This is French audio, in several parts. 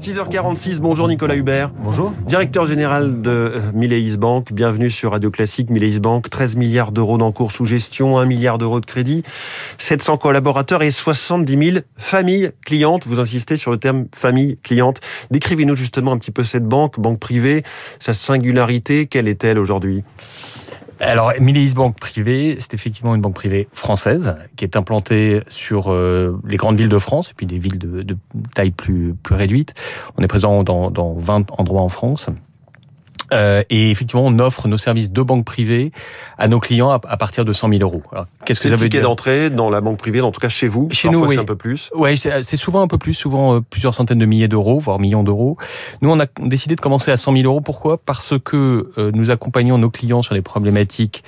6h46, bonjour Nicolas Hubert. Bonjour. Directeur général de euh, Mileis Bank, bienvenue sur Radio Classique. Mileis Bank, 13 milliards d'euros d'encours sous gestion, 1 milliard d'euros de crédit, 700 collaborateurs et 70 000 familles clientes. Vous insistez sur le terme famille cliente. Décrivez-nous justement un petit peu cette banque, banque privée, sa singularité, quelle est-elle aujourd'hui? Alors, Mileis Banque privée, c'est effectivement une banque privée française qui est implantée sur euh, les grandes villes de France et puis des villes de, de taille plus, plus réduite. On est présent dans, dans 20 endroits en France. Euh, et effectivement, on offre nos services de banque privée à nos clients à, partir de 100 000 euros. Qu'est-ce que ça veut dire d'entrée dans la banque privée, en tout cas chez vous Chez nous, oui. c'est un peu plus. Ouais, c'est souvent un peu plus, souvent euh, plusieurs centaines de milliers d'euros, voire millions d'euros. Nous, on a décidé de commencer à 100 000 euros. Pourquoi? Parce que euh, nous accompagnons nos clients sur des problématiques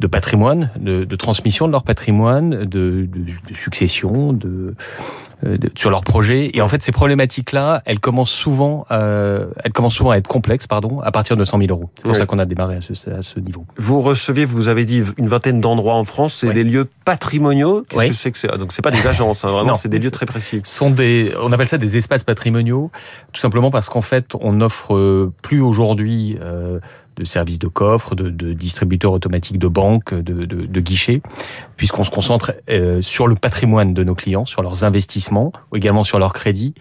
de patrimoine, de, de, transmission de leur patrimoine, de, de, de succession, de, euh, sur leur projet. Et en fait, ces problématiques-là, elles commencent souvent, euh, elles commencent souvent à être complexes, pardon, à partir de 100 000 euros. C'est pour ça qu'on a démarré à ce, à ce, niveau. Vous recevez, vous avez dit une vingtaine d'endroits en France. C'est des lieux patrimoniaux. Qu'est-ce que c'est que c'est Donc c'est pas des agences, hein, vraiment, c'est des lieux très précis. Sont des, on appelle ça des espaces patrimoniaux, tout simplement parce qu'en fait, on n'offre euh, plus aujourd'hui euh, de services de coffre, de, distributeurs automatiques de banques, de, de, de guichets, puisqu'on se concentre euh, sur le patrimoine de nos clients, sur leurs investissements, également sur leurs crédits.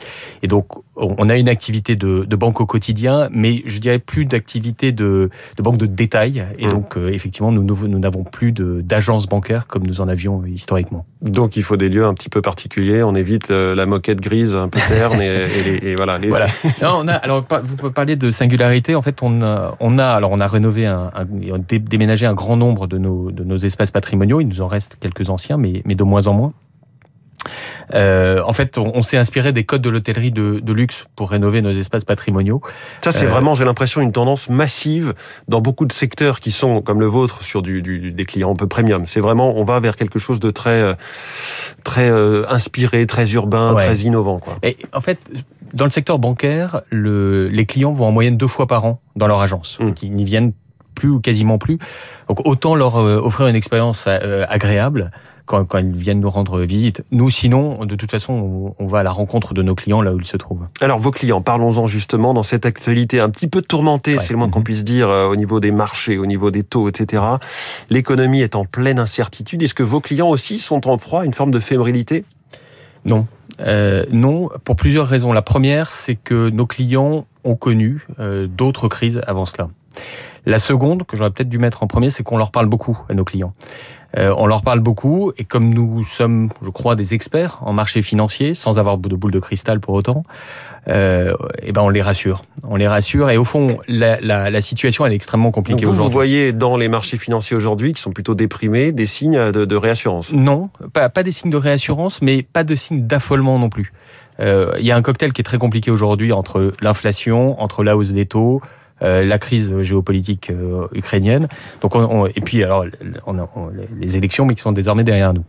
Et donc, on a une activité de, de banque au quotidien, mais je dirais plus d'activité de, de, banque de détail. Et mmh. donc, euh, effectivement, nous nous n'avons plus d'agences bancaires comme nous en avions historiquement. Donc, il faut des lieux un petit peu particuliers. On évite euh, la moquette grise un peu terne et, et, et, voilà. Les... voilà. Non, on a, alors, vous parlez de singularité. En fait, on a, on a alors on a rénové, un, un, déménagé un grand nombre de nos, de nos espaces patrimoniaux. Il nous en reste quelques anciens, mais, mais de moins en moins. Euh, en fait, on, s'est inspiré des codes de l'hôtellerie de, de, luxe pour rénover nos espaces patrimoniaux. Ça, c'est euh, vraiment, j'ai l'impression, une tendance massive dans beaucoup de secteurs qui sont, comme le vôtre, sur du, du, des clients un peu premium. C'est vraiment, on va vers quelque chose de très, euh, très euh, inspiré, très urbain, ouais. très innovant. Quoi. Et en fait, dans le secteur bancaire, le, les clients vont en moyenne deux fois par an dans leur agence. Mmh. Donc, ils n'y viennent plus ou quasiment plus. Donc autant leur offrir une expérience agréable quand, quand, ils viennent nous rendre visite. Nous, sinon, de toute façon, on, on, va à la rencontre de nos clients là où ils se trouvent. Alors, vos clients, parlons-en justement dans cette actualité un petit peu tourmentée, ouais. c'est le moins qu'on puisse dire, euh, au niveau des marchés, au niveau des taux, etc. L'économie est en pleine incertitude. Est-ce que vos clients aussi sont en proie à une forme de fébrilité? Non. Euh, non, pour plusieurs raisons. La première, c'est que nos clients ont connu euh, d'autres crises avant cela. La seconde, que j'aurais peut-être dû mettre en premier, c'est qu'on leur parle beaucoup à nos clients. Euh, on leur parle beaucoup et comme nous sommes, je crois, des experts en marché financier, sans avoir de boule de cristal pour autant, euh, et ben on les rassure. On les rassure et au fond, la, la, la situation elle est extrêmement compliquée aujourd'hui. Vous voyez dans les marchés financiers aujourd'hui qui sont plutôt déprimés des signes de, de réassurance Non, pas, pas des signes de réassurance, mais pas de signes d'affolement non plus. Euh, il y a un cocktail qui est très compliqué aujourd'hui entre l'inflation, entre la hausse des taux, euh, la crise géopolitique euh, ukrainienne. Donc on, on, et puis alors on a, on, les élections, mais qui sont désormais derrière nous.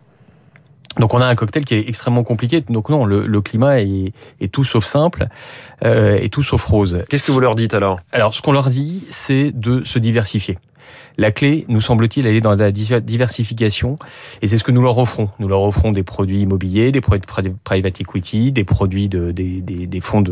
Donc on a un cocktail qui est extrêmement compliqué. Donc non, le, le climat est, est, tout sauf simple euh, et tout sauf rose. Qu'est-ce que vous leur dites alors? Alors ce qu'on leur dit, c'est de se diversifier. La clé, nous semble-t-il, elle est dans la diversification, et c'est ce que nous leur offrons. Nous leur offrons des produits immobiliers, des produits de private equity, des produits de, des, des, des fonds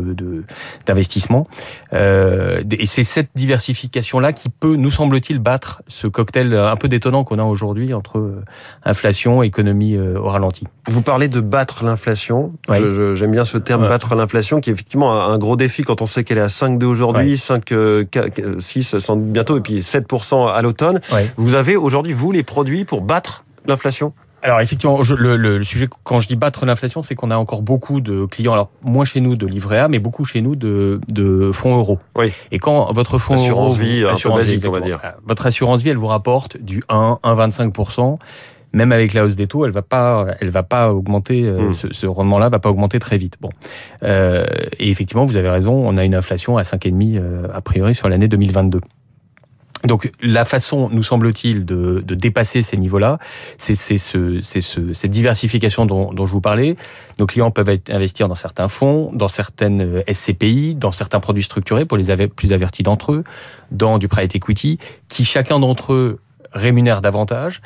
d'investissement. De, euh, et c'est cette diversification-là qui peut, nous semble-t-il, battre ce cocktail un peu détonnant qu'on a aujourd'hui entre euh, inflation économie euh, au ralenti. Vous parlez de battre l'inflation. Oui. J'aime bien ce terme, ouais. battre l'inflation, qui est effectivement un gros défi quand on sait qu'elle est à 5,2 aujourd'hui, ouais. 5, 6 sans bientôt, et puis 7% à l'automne. Ouais. Vous avez aujourd'hui, vous, les produits pour battre l'inflation? Alors effectivement, je, le, le, sujet quand je dis battre l'inflation, c'est qu'on a encore beaucoup de clients, alors moins chez nous de livret A, mais beaucoup chez nous de, de fonds euros. Oui. Et quand votre fonds assurance euro, vie, assurance basique, on va dire. Votre assurance vie, elle vous rapporte du 1, 1,25% même avec la hausse des taux, elle va pas, elle va pas augmenter. Euh, mmh. ce, ce rendement-là va pas augmenter très vite. Bon, euh, et effectivement, vous avez raison. On a une inflation à 5,5 euh, a priori sur l'année 2022. Donc la façon, nous semble-t-il, de, dépasser ces niveaux-là, c'est ce, ce, cette diversification dont, dont, je vous parlais. Nos clients peuvent investir dans certains fonds, dans certaines euh, SCPI, dans certains produits structurés pour les plus avertis d'entre eux, dans du private equity, qui chacun d'entre eux rémunèrent davantage.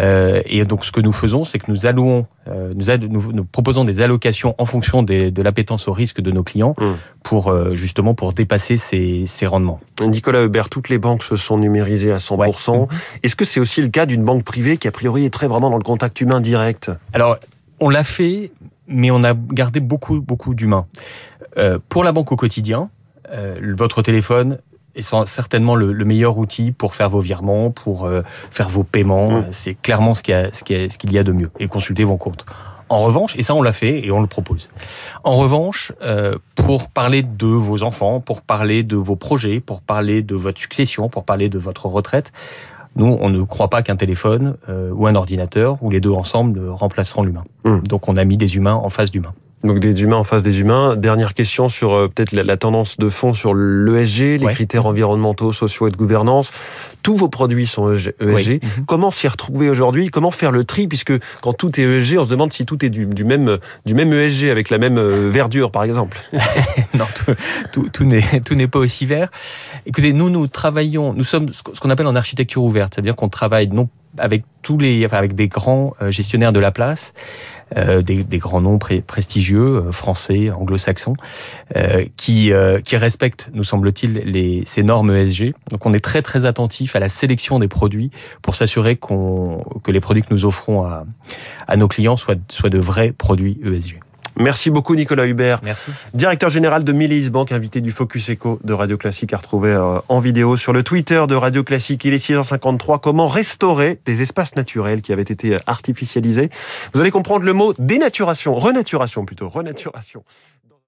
Euh, et donc ce que nous faisons, c'est que nous allouons, euh, nous, nous, proposons des allocations en fonction des, de l'appétence au risque de nos clients mmh. pour euh, justement pour dépasser ces, ces, rendements. Nicolas Hubert, toutes les banques se sont numérisées à 100%. Mmh. Est-ce que c'est aussi le cas d'une banque privée qui a priori est très vraiment dans le contact humain direct? Alors on l'a fait, mais on a gardé beaucoup beaucoup d'humains. Pour la banque au quotidien, votre téléphone est certainement le, meilleur outil pour faire vos virements, pour euh, faire vos paiements. Mmh. C'est clairement ce qu'il y, a, ce qu'il y a de mieux. Et consulter vos comptes. En revanche, et ça on l'a fait et on le propose. En revanche, euh, pour parler de vos enfants, pour parler de vos projets, pour parler de votre succession, pour parler de votre retraite, nous, on ne croit pas qu'un téléphone euh, ou un ordinateur ou les deux ensemble remplaceront l'humain. Mmh. Donc on a mis des humains en face d'humains. Donc des humains en face des humains. Dernière question sur euh, peut-être la, tendance de fond sur l'ESG, les critères environnementaux, sociaux et de gouvernance. Tous vos produits sont ESG. E mhm. Comment s'y retrouver aujourd'hui? Comment faire le tri? Puisque quand tout est ESG, on se demande si tout est du, du même, du même ESG avec la même euh, verdure, par exemple. non, tout, tout, tout n'est pas aussi vert. Écoutez, nous, nous travaillons, nous sommes ce qu'on appelle en architecture ouverte, c'est-à-dire qu'on travaille non avec tous les, enfin avec des grands euh, gestionnaires de la place, euh, des, des, grands noms prestigieux, euh, français, anglo-saxons, euh, qui, qui respectent, nous semble-t-il, les, ces normes ESG. Donc on est très très attentif à la sélection des produits pour s'assurer qu'on que les produits que nous offrons à, à nos clients soient, soient de vrais produits ESG. Merci beaucoup Nicolas Hubert. Merci. Directeur général de Millis Bank, invité du Focus Echo de Radio Classique à retrouver euh, en vidéo sur le Twitter de Radio Classique. Il est 6h53. Comment restaurer des espaces naturels qui avaient été artificialisés? Vous allez comprendre le mot dénaturation, renaturation plutôt, renaturation.